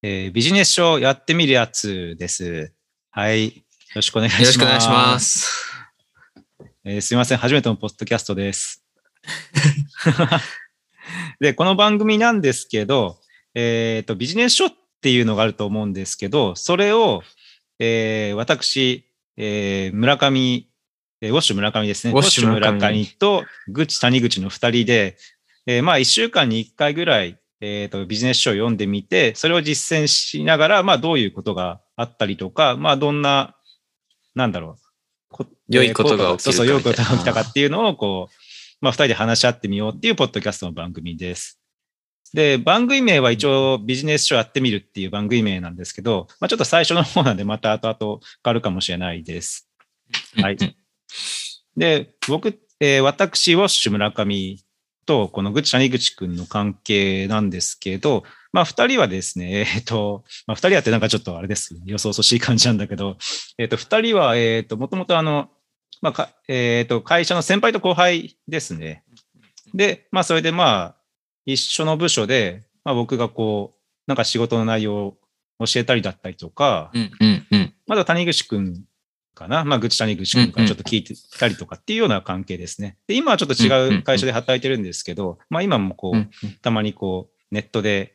えービジネス書やってみるやつです。はい。よろしくお願いします。よろしくお願いしま。す。えーすいません。初めてのポッドキャストです。で、この番組なんですけど、えっ、と、ビジネス書っていうのがあると思うんですけど、それを、えー私、えー村上、えーウォッシュ村上ですね。ウォッシュ村上と、グッチ谷口の二人で、えーまあ、一週間に一回ぐらい、えっ、と、ビジネス書を読んでみて、それを実践しながら、まあ、どういうことがあったりとか、まあ、どんな、なんだろう。こ良いことが起きるかそうそう、良いことが起きたかっていうのを、こう、まあ、二人で話し合ってみようっていうポッドキャストの番組です。で、番組名は一応ビジネス書やってみるっていう番組名なんですけど、まあ、ちょっと最初の方なんでまた後々変わるかもしれないです。はい。で、僕、えー私、ウォッシュ村上と、このぐち谷口くんの関係なんですけど、まあ、二人はですね、えっ、と、まあ、二人はってなんかちょっとあれです。予想そしい感じなんだけど、えっ、と、二人は、えっ、と、もともとあの、まあ、かえっ、と、会社の先輩と後輩ですね。で、まあ、それでまあ、一緒の部署で、まあ、僕がこう、なんか仕事の内容を教えたりだったりとか、うんうんうん。まだ谷口くんかなまあ、愚痴谷口くんからちょっと聞いてたりとかっていうような関係ですね。で、今はちょっと違う会社で働いてるんですけど、まあ今もこう、うんたまにこう、ネットで、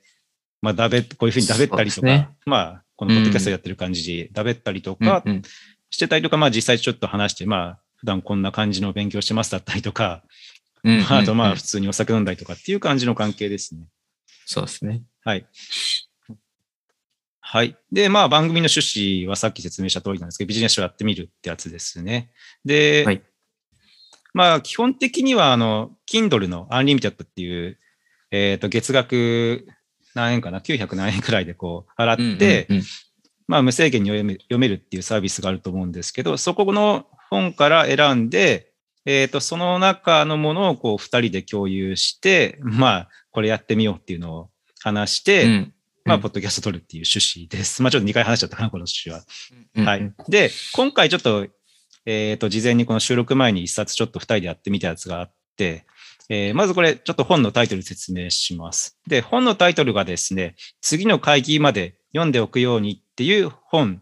まあ、だべ、こういうふうにだべったりとか、ねまあ、このポッドキャストやってる感じで、だべったりとかしてたりとか、まあ実際ちょっと話して、まあ、普段こんな感じの勉強してますだったりとか、あとまあうん普通にお酒飲んだりとかっていう感じの関係ですね。そうですね。はい。はい。で、まあ番組の趣旨はさっき説明した通りなんですけど、ビジネス書やってみるってやつですね。で、はいまあ基本的にはあの、Kindle の Unlimited っていう、えっ、と、月額何円かな ?900 何円くらいでこう払って、うんうんうんまあ無制限に読め読めるっていうサービスがあると思うんですけど、そこの本から選んで、えっ、と、その中のものをこう二人で共有して、まあ、これやってみようっていうのを話して、うんまあ、うんポッドキャスト撮るっていう趣旨です。まあ、ちょっと2回話しちゃったかな、この趣旨は。うんはい。で、今回ちょっと、えっ、と、事前にこの収録前に一冊ちょっと2人でやってみたやつがあって、えーまずこれ、ちょっと本のタイトル説明します。で、本のタイトルがですね、次の会議まで読んでおくようにっていう本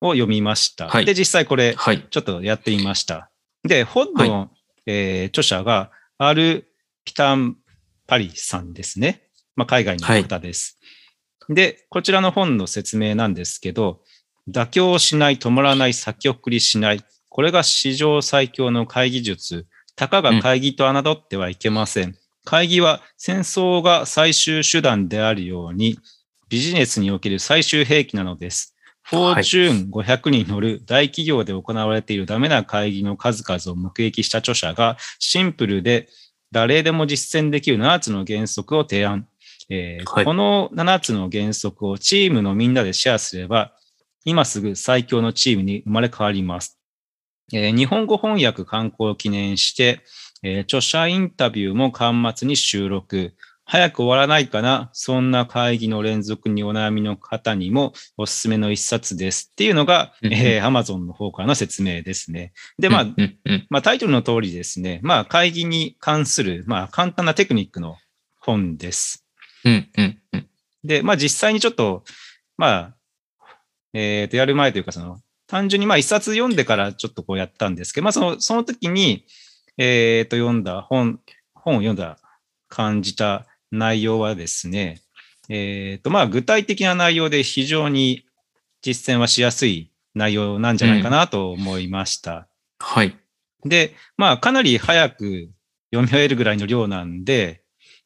を読みました。はいで、実際これ、はい。ちょっとやってみました。で、本の、はえー著者が、アール・ピタン・パリさんですね。まあ、海外の方です。で、こちらの本の説明なんですけど、妥協しない、止まらない、先送りしない。これが史上最強の会議術。たかが会議と侮ってはいけません。会議は戦争が最終手段であるように、ビジネスにおける最終兵器なのです。フォーチューン500に乗る大企業で行われているダメな会議の数々を目撃した著者がシンプルで誰でも実践できる7つの原則を提案。えーはいこの7つの原則をチームのみんなでシェアすれば、今すぐ最強のチームに生まれ変わります。えー日本語翻訳刊行を記念して、えー著者インタビューも端末に収録。早く終わらないかな？そんな会議の連続にお悩みの方にもおすすめの一冊ですっていうのが、えー Amazon の方からの説明ですね。で、まあ、まあ、タイトルの通りですね、まあ、会議に関する、まあ、簡単なテクニックの本です。うんうんうんで、まあ、実際にちょっと、まあ、えっ、と、やる前というか、その、単純に、まあ、一冊読んでからちょっとこうやったんですけど、まあ、その、その時に、えっ、と、読んだ本、本を読んだ、感じた内容はですね、えっ、と、まあ、具体的な内容で非常に実践はしやすい内容なんじゃないかなと思いました。はい。で、まあ、かなり早く読み終えるぐらいの量なんで、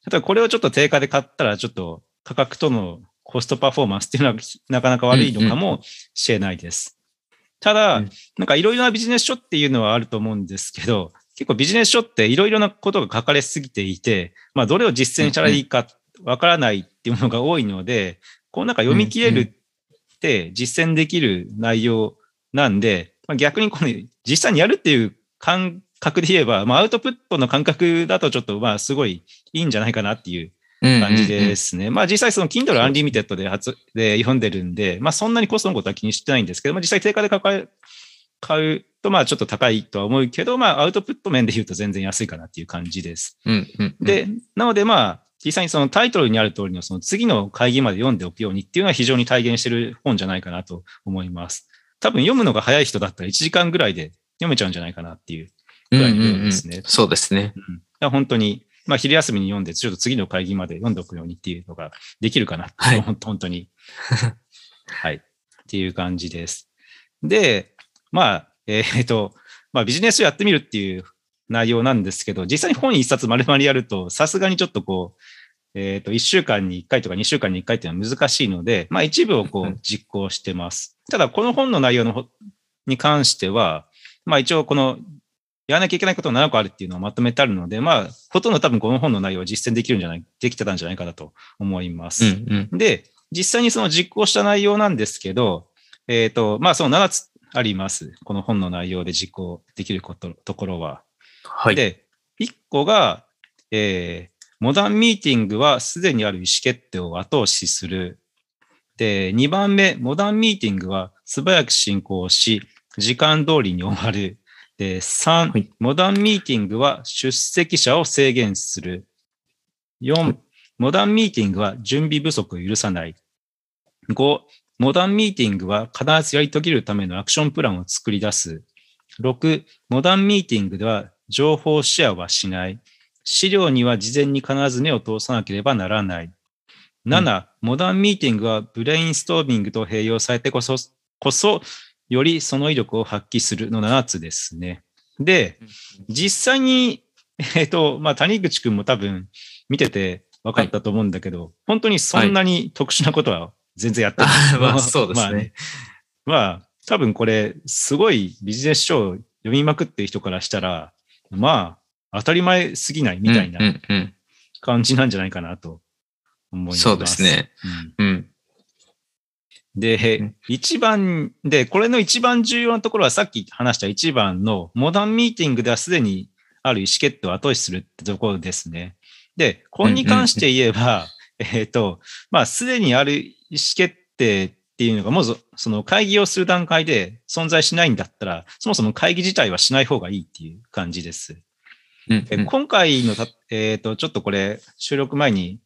例えばこれをちょっと定価で買ったら、ちょっと価格とのコストパフォーマンスっていうのはなかなか悪いのかもしれないです。ただ、うんなんかいろいろなビジネス書っていうのはあると思うんですけど、結構ビジネス書っていろいろなことが書かれすぎていて、まあ、どれを実践したらいいかわからないっていうものが多いので、こうなんか読み切れるって実践できる内容なんで、まあ、逆にこの実際にやるっていう感覚で言えば、まあ、アウトプットの感覚だとちょっとまあすごいいいんじゃないかなっていう感感じですね。まあ実際その Kindle Unlimited で発で読んでるんで、まあそんなにコストのことは気にしてないんですけど、まあ実際定価で買う買うとまあちょっと高いとは思うけど、まあアウトプット面で言うと全然安いかなっていう感じです。うんうんうん、で、なのでまあ、実際にそのタイトルにある通りのその次の会議まで読んでおくようにっていうのは非常に体現してる本じゃないかなと思います。多分読むのが早い人だったら1時間ぐらいで読めちゃうんじゃないかなっていうぐらいの量ですね。そうですね。うん、本当に、まあ昼休みに読んで、ちょっと次の会議まで読んでおくようにっていうのができるかな。はい 本当に。はい。っていう感じです。で、まあ、えっ、と、まあビジネスをやってみるっていう内容なんですけど、実際に本一冊丸々やると、さすがにちょっとこう、えっ、と、1週間に1回とか2週間に1回っていうのは難しいので、まあ一部をこうんう実行してます。ただ、この本の内容のほに関しては、まあ一応このやらなきゃいけないことが7個あるっていうのをまとめてあるので、まあ、ほとんど多分この本の内容は実践できるんじゃない、できてたんじゃないかなと思います。うんうん。で、実際にその実行した内容なんですけど、えっ、と、まあ、その7つあります。この本の内容で実行できること、ところは。はい。で、1個が、えーモダンミーティングはすでにある意思決定を後押しする。で、2番目、モダンミーティングは素早く進行し、時間通りに終わる。で、3、はいモダンミーティングは出席者を制限する。4、モダンミーティングは準備不足を許さない。5、モダンミーティングは必ずやり遂げるためのアクションプランを作り出す。6、モダンミーティングでは情報シェアはしない。資料には事前に必ず目を通さなければならない。7、モダンミーティングはブレインストーミングと併用されてこそ、こそ、よりその威力を発揮するの7つですね。で、実際に、えっ、と、まあ、谷口くんも多分見てて分かったと思うんだけど、本当にそんなに特殊なことは全然やってない。あ まあそうですね。まあ、まあ、多分これ、すごいビジネス書を読みまくってる人からしたら、まあ、当たり前すぎないみたいなうんうんうん感じなんじゃないかなと思います。そうですね。うんうん。でうん、一番、で、これの一番重要なところはさっき話した一番のモダンミーティングではすでにある意思決定を後押しするってところですね。で、これに関して言えば、えっと、まあ、すでにある意思決定っていうのが、もうそその会議をする段階で存在しないんだったら、そもそも会議自体はしない方がいいっていう感じです。えうんうん今回のた、えっ、と、ちょっとこれ、収録前に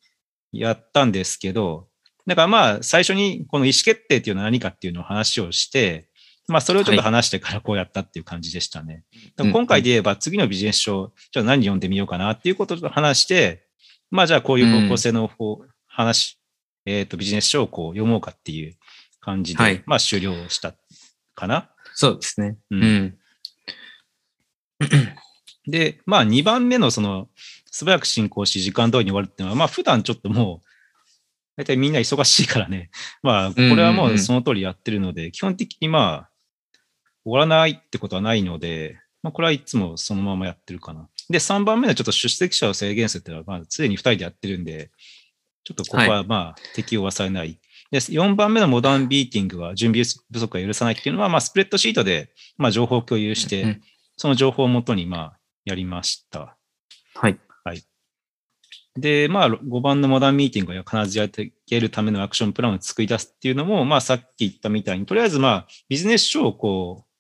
やったんですけど、だからまあ、最初にこの意思決定っていうのは何かっていうのを話をして、まあ、それをちょっと話してからこうやったっていう感じでしたね。だから今回で言えば、次のビジネス書、じゃあ何読んでみようかなっていうことを話して、まあ、じゃあこういう方向性の方、話、えっ、と、ビジネス書をこう読もうかっていう感じで、はいまあ、終了したかな。そうですね。ううんん。で、まあ2番目のその素早く進行し時間通りに終わるっていうのは、まあ普段ちょっともう、大体みんな忙しいからね。まあこれはもうその通りやってるので、基本的にまあ終わらないってことはないので、まあこれはいつもそのままやってるかな。で、3番目のちょっと出席者を制限するっていうのは、まあ常に2人でやってるんで、ちょっとここはまあ適用はされない。で、4番目のモダンビーティングは準備不足が許さないっていうのは、まあスプレッドシートでまあ情報を共有して、その情報をもとにまあやりました。はい。で、まあ、5番のモダンミーティングが必ずやっていけるためのアクションプランを作り出すっていうのも、まあ、さっき言ったみたいに、とりあえず、まあ、ビジネス書をこう、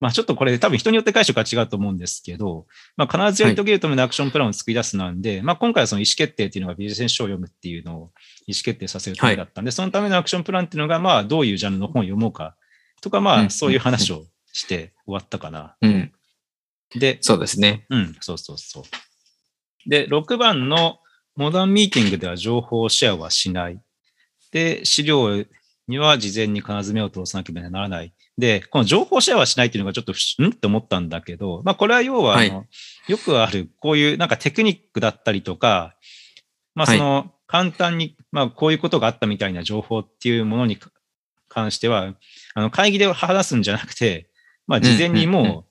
まあ、ちょっとこれ多分人によって解釈が違うと思うんですけど、まあ、必ずやり遂げるためのアクションプランを作り出すなんで、まあ、今回はその意思決定っていうのがビジネス書を読むっていうのを意思決定させるためだったんで、そのためのアクションプランっていうのが、まあ、どういうジャンルの本を読もうかとか、まあ、うんそういう話をして終わったかな。うん。で、そうですね。うん、そうそうそう。で、6番のモダンミーティングでは情報シェアはしない。で、資料には事前に必ず目を通さなければならない。で、この情報シェアはしないっていうのがちょっと、ん？って思ったんだけど、まあ、これは要は、あの、はよくある、こういうなんかテクニックだったりとか、まあ、その、簡単に、まあ、こういうことがあったみたいな情報っていうものに関しては、あの、会議で話すんじゃなくて、まあ、事前にもう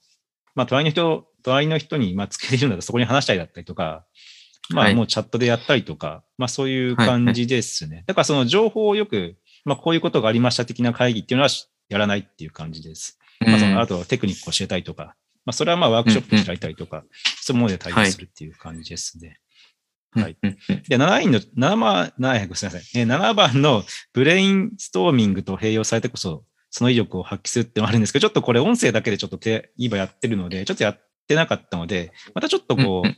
まあ、隣の人、隣の人に、まあ、つけているんだったらそこに話したりだったりとか、まあ、はいもうチャットでやったりとか、まあ、そういう感じですね。だから、その情報をよく、まあ、こういうことがありました的な会議っていうのはやらないっていう感じです。まあ、その、あとはテクニックを教えたりとか、まあ、それはまあ、ワークショップ開いたりとか、そういうもので対応するっていう感じですね。はいうんうんで、7位の、7番、7ごめんなさい。えー7番のブレインストーミングと併用されてこそ、その威力を発揮するってのがあるんですけど、ちょっとこれ音声だけでちょっと手、今やってるので、ちょっとやってなかったので、またちょっとこうんうう、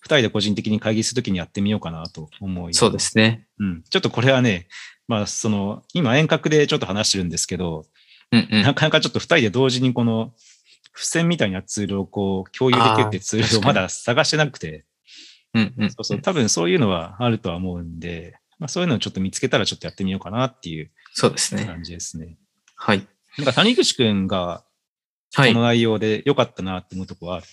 二人で個人的に会議するときにやってみようかなと思いそうですね。うん。ちょっとこれはね、まあ、その、今遠隔でちょっと話してるんですけど、うんうん。なかなかちょっと二人で同時にこの、付箋みたいなツールをこう、共有できるってツールをまだ探してなくて、うんうん。そうそう、多分そういうのはあるとは思うんで、まあそういうのをちょっと見つけたらちょっとやってみようかなっていうそうですね。感じですね。はい。なんか谷口くんがはいこの。内容で良かったなって思うとこはある。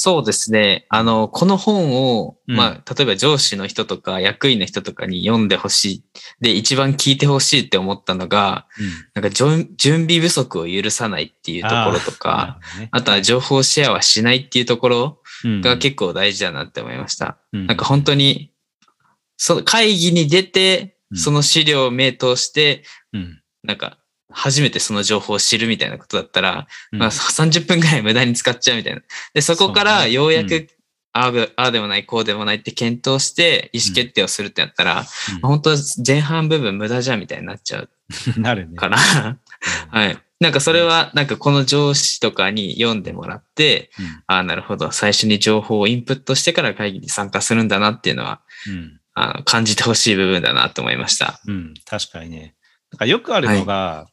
そうですね。あの、この本を、うんまあ、例えば上司の人とか役員の人とかに読んでほしい。で、一番聞いてほしいって思ったのが、なんか準準備不足を許さないっていうところとか、あとは情報シェアはしないっていうところが結構大事だなって思いました。構なんか本当に、その会議に出て、うんその資料を目通して、うんなんか、初めてその情報を知るみたいなことだったら、うんまあ、30分くらい無駄に使っちゃうみたいな。で、そこからようやく、うああでああでもない、こうでもないって検討して意思決定をするってなったら、うん本当前半部分無駄じゃんみたいになっちゃう なるね。から、はい。なんかそれは、なんかこの上司とかに読んでもらって、うんああ、なるほど。最初に情報をインプットしてから会議に参加するんだなっていうのは、うんあの感じてほしい部分だなと思いました。うん、確かにね。なんかよくあるのが、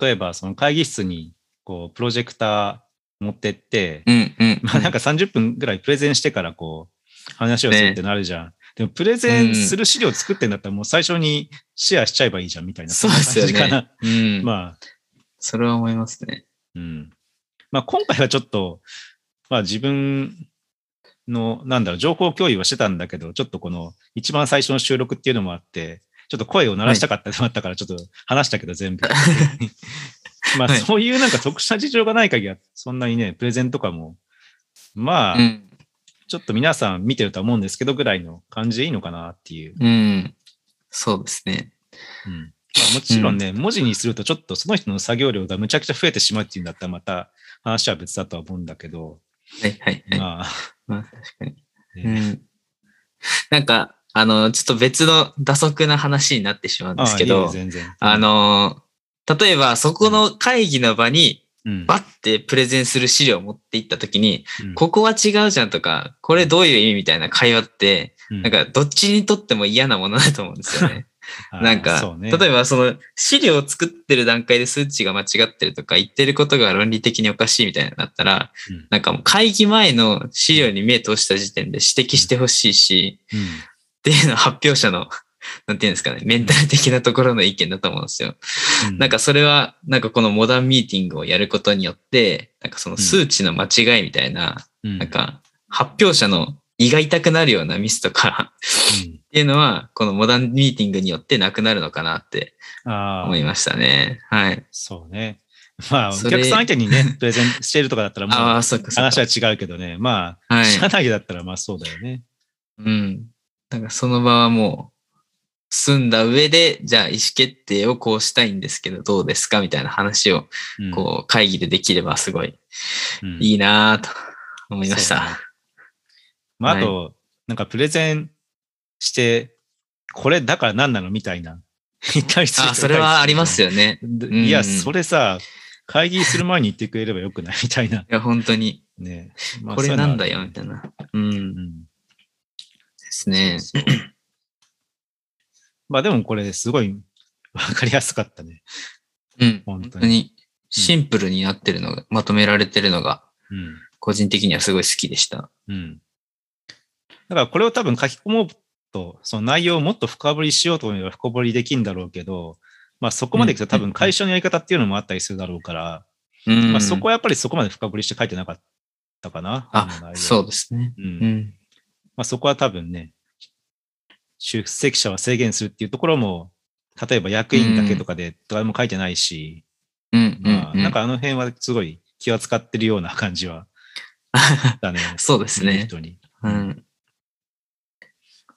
例えばその会議室にこうプロジェクター持ってって、うんうん。まあなんか30分ぐらいプレゼンしてからこう話をするってなるじゃん。でもプレゼンする資料作ってんだったらもう最初にシェアしちゃえばいいじゃんみたいな。感じかね。うん。な。まあ、それは思いますね。うん。まあ今回はちょっと、まあ自分の、なんだろう、情報共有はしてたんだけど、ちょっとこの一番最初の収録っていうのもあって、ちょっと声を鳴らしたかったのもあったから、ちょっと話したけど全部。まあはいそういうなんか特殊な事情がない限りは、そんなにね、プレゼンとかも、まあ、うん。ちょっと皆さん見てるとは思うんですけどぐらいの感じでいいのかなっていう。うん。そうですね。うんまあ、もちろんね、文字にするとちょっとその人の作業量がむちゃくちゃ増えてしまうっていうんだったらまた話は別だとは思うんだけど、はいはいはい。まあ、まあ確かに。うねん。なんか、あの、ちょっと別の打足な話になってしまうんですけあいいねど、全然。あの、例えばそこの会議の場にうん、バッてプレゼンする資料を持っていったときに、うん。ここは違うじゃんとか、これどういう意味みたいな会話って、うん。なんかどっちにとっても嫌なものだと思うんですよね。なんか、ね、例えばその資料を作ってる段階で数値が間違ってるとか言ってることが論理的におかしいみたいになったら、うん。なんかもう会議前の資料に目通した時点で指摘してほしいし、うんっていうのは発表者の、なんていうんですかね、メンタル的なところの意見だと思うんですよ。うんなんかそれは、なんかこのモダンミーティングをやることによって、なんかその数値の間違いみたいな、うんなんか発表者の胃が痛くなるようなミスとかっていうのは、このモダンミーティングによってなくなるのかなって思いあ、ましたね。はい。そうね。まあ、お客さん相手にね、プレゼンしてるとかだったらも あ話か。は違うけどね。まあ、はい。社内だったらまあそうだよね。うん。だからその場はもう、済んだ上で、じゃあ意思決定をこうしたいんですけど、どうですかみたいな話を、うんこう、会議でできればすごいうんいいなぁと思いましそうねた。まあ、あと、なんかプレゼンして、これだから何なのみたいな。あ、それはありますよね。いや、それさ、会議する前に言ってくれればよくない？みたいな。いや、本当に、ね。まあこれなんだよ、みたいな。うん。ですね。まあでもこれすごいわかりやすかったね。うん。本当にシンプルになってるのが、まとめられてるのが、うん。個人的にはすごい好きでした。うん。だからこれを多分書き込もうと、その内容をもっと深掘りしようと思えば深掘りできるんだろうけど、まあそこまでいくと多分会社のやり方っていうのもあったりするだろうから、うん。まあそこはやっぱりそこまで深掘りして書いてなかったかな。あ、そうですね。う。うんん。まあそこは多分ね、出席者は制限するっていうところも、例えば役員だけとかで誰も書いてないし、うん。なんかあの辺はすごい気は使ってるような感じはだね。そうですね。人に。うん。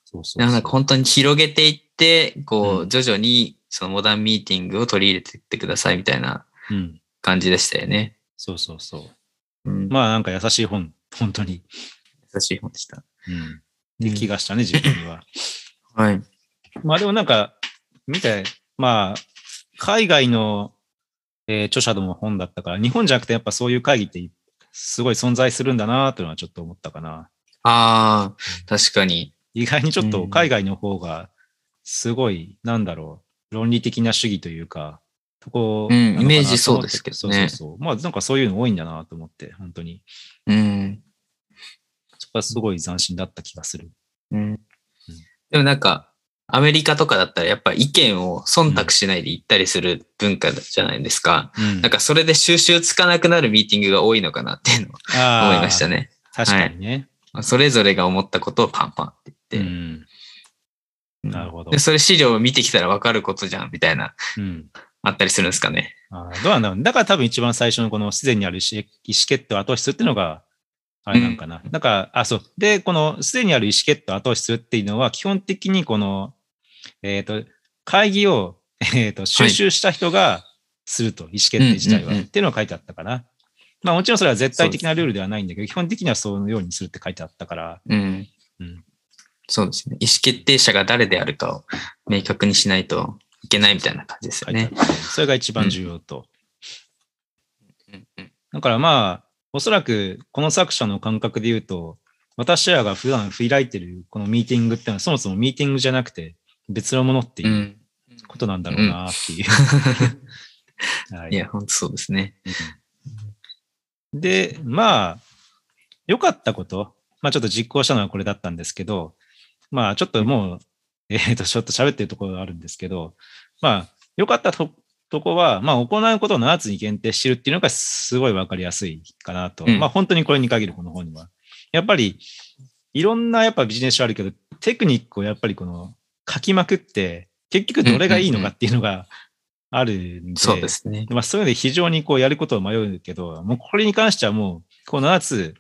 そうそうなんか本当に広げていって、こうう、徐々にそのモダンミーティングを取り入れていってくださいみたいなうん。感じでしたよね。そうそうそう。うん。まあなんか優しい本、本当に。優しい本でした。うん。って気がしたね、自分には。はい。まあでもなんか、見て、まあ、海外の、えー著者の本だったから、日本じゃなくてやっぱそういう会議ってすごい存在するんだなというのはちょっと思ったかな。ああ、確かに。意外にちょっと海外の方が、すごい、なんだろう、論理的な主義というか、とこ、うん、イメージそうですけどね。そうそうそう。まあ、なんかそういうの多いんだなと思って、本当に。うん。はすごい斬新だった気がする。うん。でもなんか、アメリカとかだったらやっぱ意見を忖度しないで言ったりする文化じゃないですか。うんなんかそれで収集つかなくなるミーティングが多いのかなっていうのをあー思いましたね。確かにね。まあそれぞれが思ったことをパンパンってう言って。ん。なるほどで、それ資料を見てきたらわかることじゃんみたいな、うん。あったりするんですかね。あーどうなんだろう。だから多分一番最初のこのすでにある意思意思決定を後押しするっていうのが、あれなんかな。だから、あ、そう。で、このすでにある意思決定を後押しするっていうのは、基本的にこの、えっ、と、会議を、えっ、と、収集した人がすると、意思決定自体は、うんうんうんっていうのが書いてあったかな。まあもちろんそれは絶対的なルールではないんだけど、基本的にはそのようにするって書いてあったから、うん。うんそうですね。意思決定者が誰であるかを明確にしないといけないみたいな感じですよね。それが一番重要と。うんうんだからまあ、おそらくこの作者の感覚で言うと、私らが普段開いてるこのミーティングってのはそもそもミーティングじゃなくて別のものってう。いうんことなんだろうなっていう。はい いや、本当そうですね。で、まあ、良かったこと、まあちょっと実行したのはこれだったんですけど、まあちょっともう、えっ、と、ちょっと喋ってるところがあるんですけど、まあ、良かったととこは、まあ行うことを7つに限定してるっていうのがすごいわかりやすいかなと。うんまあ本当にこれに限るこの本には。やっぱり、いろんなやっぱビジネス書あるけど、テクニックをやっぱりこの書きまくって、結局どれがいいのかっていうのがあるんで、そうですね。まあ、そういうので非常にこうやることを迷うけど、もうこれに関してはもう、この7つ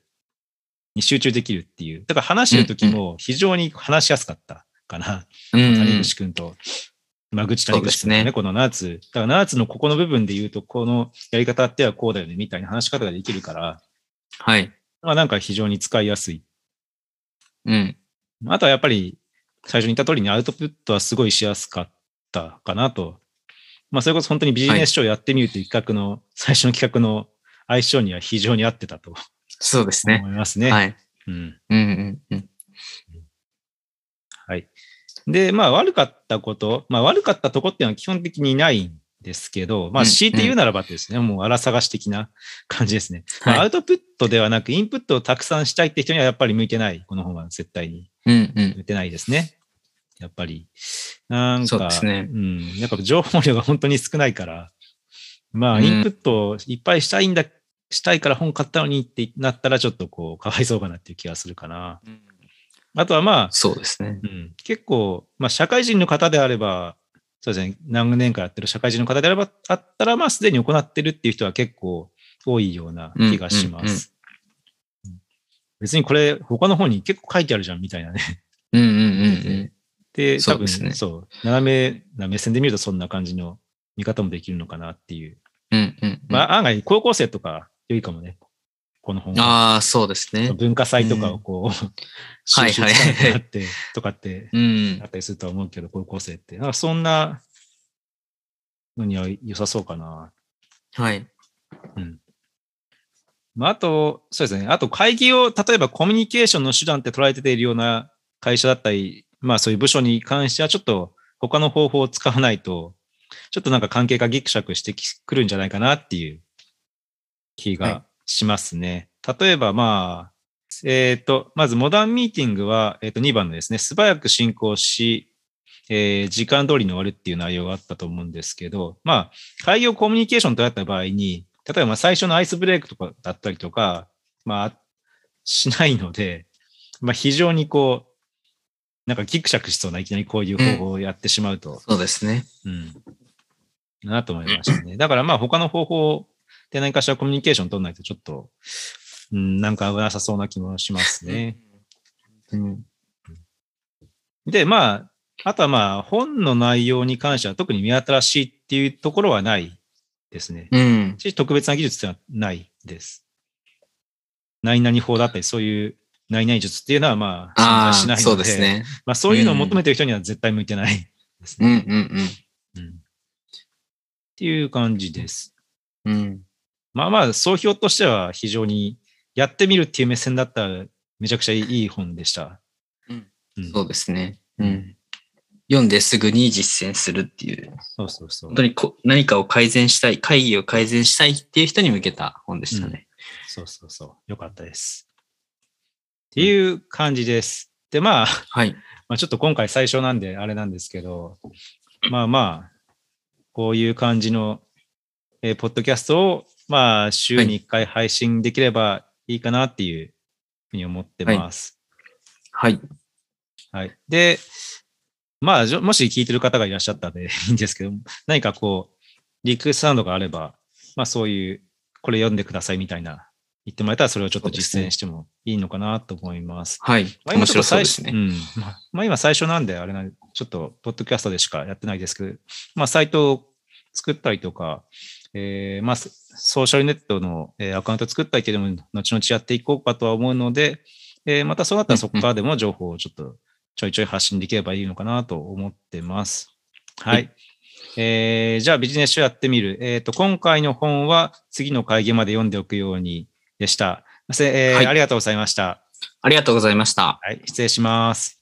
に集中できるっていう。だから話してる時も非常に話しやすかったかな。うんうん谷口くんと、ま口谷口くんとね、そうですねこの7つ。だから7つのここの部分で言うと、このやり方ってはこうだよね、みたいな話し方ができるから、はい。まあなんか非常に使いやすい。うん。あとはやっぱり、最初に言った通りにアウトプットはすごいしやすかったかなと。まあそれこそ本当にビジネス書をやってみるという企画の、最初の企画の相性には非常に合ってたとそうですね。思いますね。はい。うん。うんうんうん。はい。で、まあ悪かったこと、まあ悪かったとこっていうのは基本的にないんですけど、まあうん強いて言うならばですね、もう荒探し的な感じですね。まあはいアウトプットではなく、インプットをたくさんしたいって人にはやっぱり向いてない。この本は絶対にうんうん。向いてないですね。やっぱり。なんか、そうですねうん。やっぱ情報量が本当に少ないから、まあ、うんインプットをいっぱいしたいんだ、したいから本買ったのにってなったらちょっとこう、かわいそうかなっていう気がするかな。あとはまあ、そうですね。うん、結構、まあ、社会人の方であれば、そうですね、何年かやってる社会人の方であれば、あったら、まあ、すでに行ってるっていう人は結構多いような気がします。うんうんうんうん別にこれ、他の方に結構書いてあるじゃん、みたいなね。うんうんうんうん。で、多分、そうねそう、斜めな目線で見るとそんな感じの見方もできるのかなっていう。うんうんうん。まあ、案外、高校生とか良いかもね。この本は。ああ、そうですね。文化祭とかをこう、はいはい収集つかなって、とかって、うんあ。ったりするとは思うけど、高校生って。なんかそんなのには良さそうかな。はい。まあ、あと、そうですね。あと会議を、例えばコミュニケーションの手段って捉えているような会社だったり、まあそういう部署に関してはちょっと他の方法を使わないと、ちょっとなんか関係がギクシャクしてくるんじゃないかなっていう気はいがしますね。例えばまあ、えっ、と、まずモダンミーティングは、えっ、と2番のですね、素早く進行し、えー時間通りに終わるっていう内容があったと思うんですけど、まあ、会議をコミュニケーションとやった場合に、例えばまあ最初のアイスブレイクとかだったりとか、まあ、しないので、まあ非常にこう、なんかギクシャクしそうな、いきなりこういう方法をやってしまうと、そうですね。うん。なと思いましたね。だからまあ他の方法で何かしらコミュニケーション取らないとちょっと、うん、なんか危なさそうな気もしますね。うん。で、まあ、あとはまあ本の内容に関しては特に見新しいっていうところはないですね。うん。し特別な技術ってのはないです。何々法だったり、そういう何々術っていうのはまあ、あ存在しないので、あ、そうですね。まあそういうのを求めてる人には絶対向いてないですね。うんうんうんっていう感じです。うん。うん。まあまあ、総評としては非常にやってみるっていう目線だったらめちゃくちゃいい本でした。うんうんそうですね。うん。読んですぐに実践するっていう、そうそうそう本。当にこ何かを改善したい、会議を改善したいっていう人に向けた本でしたね。そうそうそう。よかったです。っていう感じです。で、まあ、はい。まあ、ちょっと今回最初なんであれなんですけど、まあまあ、こういう感じの、えーポッドキャストを、まあ、週に1回配信できればいいかなっていうふうに思ってます。はい。はい。で、まあ、もし聞いてる方がいらっしゃったらで いいんですけど、何かこう、リクエストなどがあれば、まあそういう、これ読んでくださいみたいな、言ってもらえたらそれをちょっと実践してもいいのかなと思います。はい。まあ、面白今ちょっと最初、そうですね。うん。まあ、まあ今最初なんで、あれなんで、ちょっと、ポッドキャストでしかやってないですけど、まあ、サイトを作ったりとか、えーまあ、ソソーシャルネットの、えーアカウント作ったりっていうのも、後々やっていこうかとは思うので、えーまたそうなったらそこからでも情報をちょっとちょいちょい発信できればいいのかなと思ってます。はい。はいえーじゃあビジネス書やってみる。えっ、と、今回の本は次の会議まで読んでおくようにでした。えーはいありがとうございました。ありがとうございました。はい、失礼します。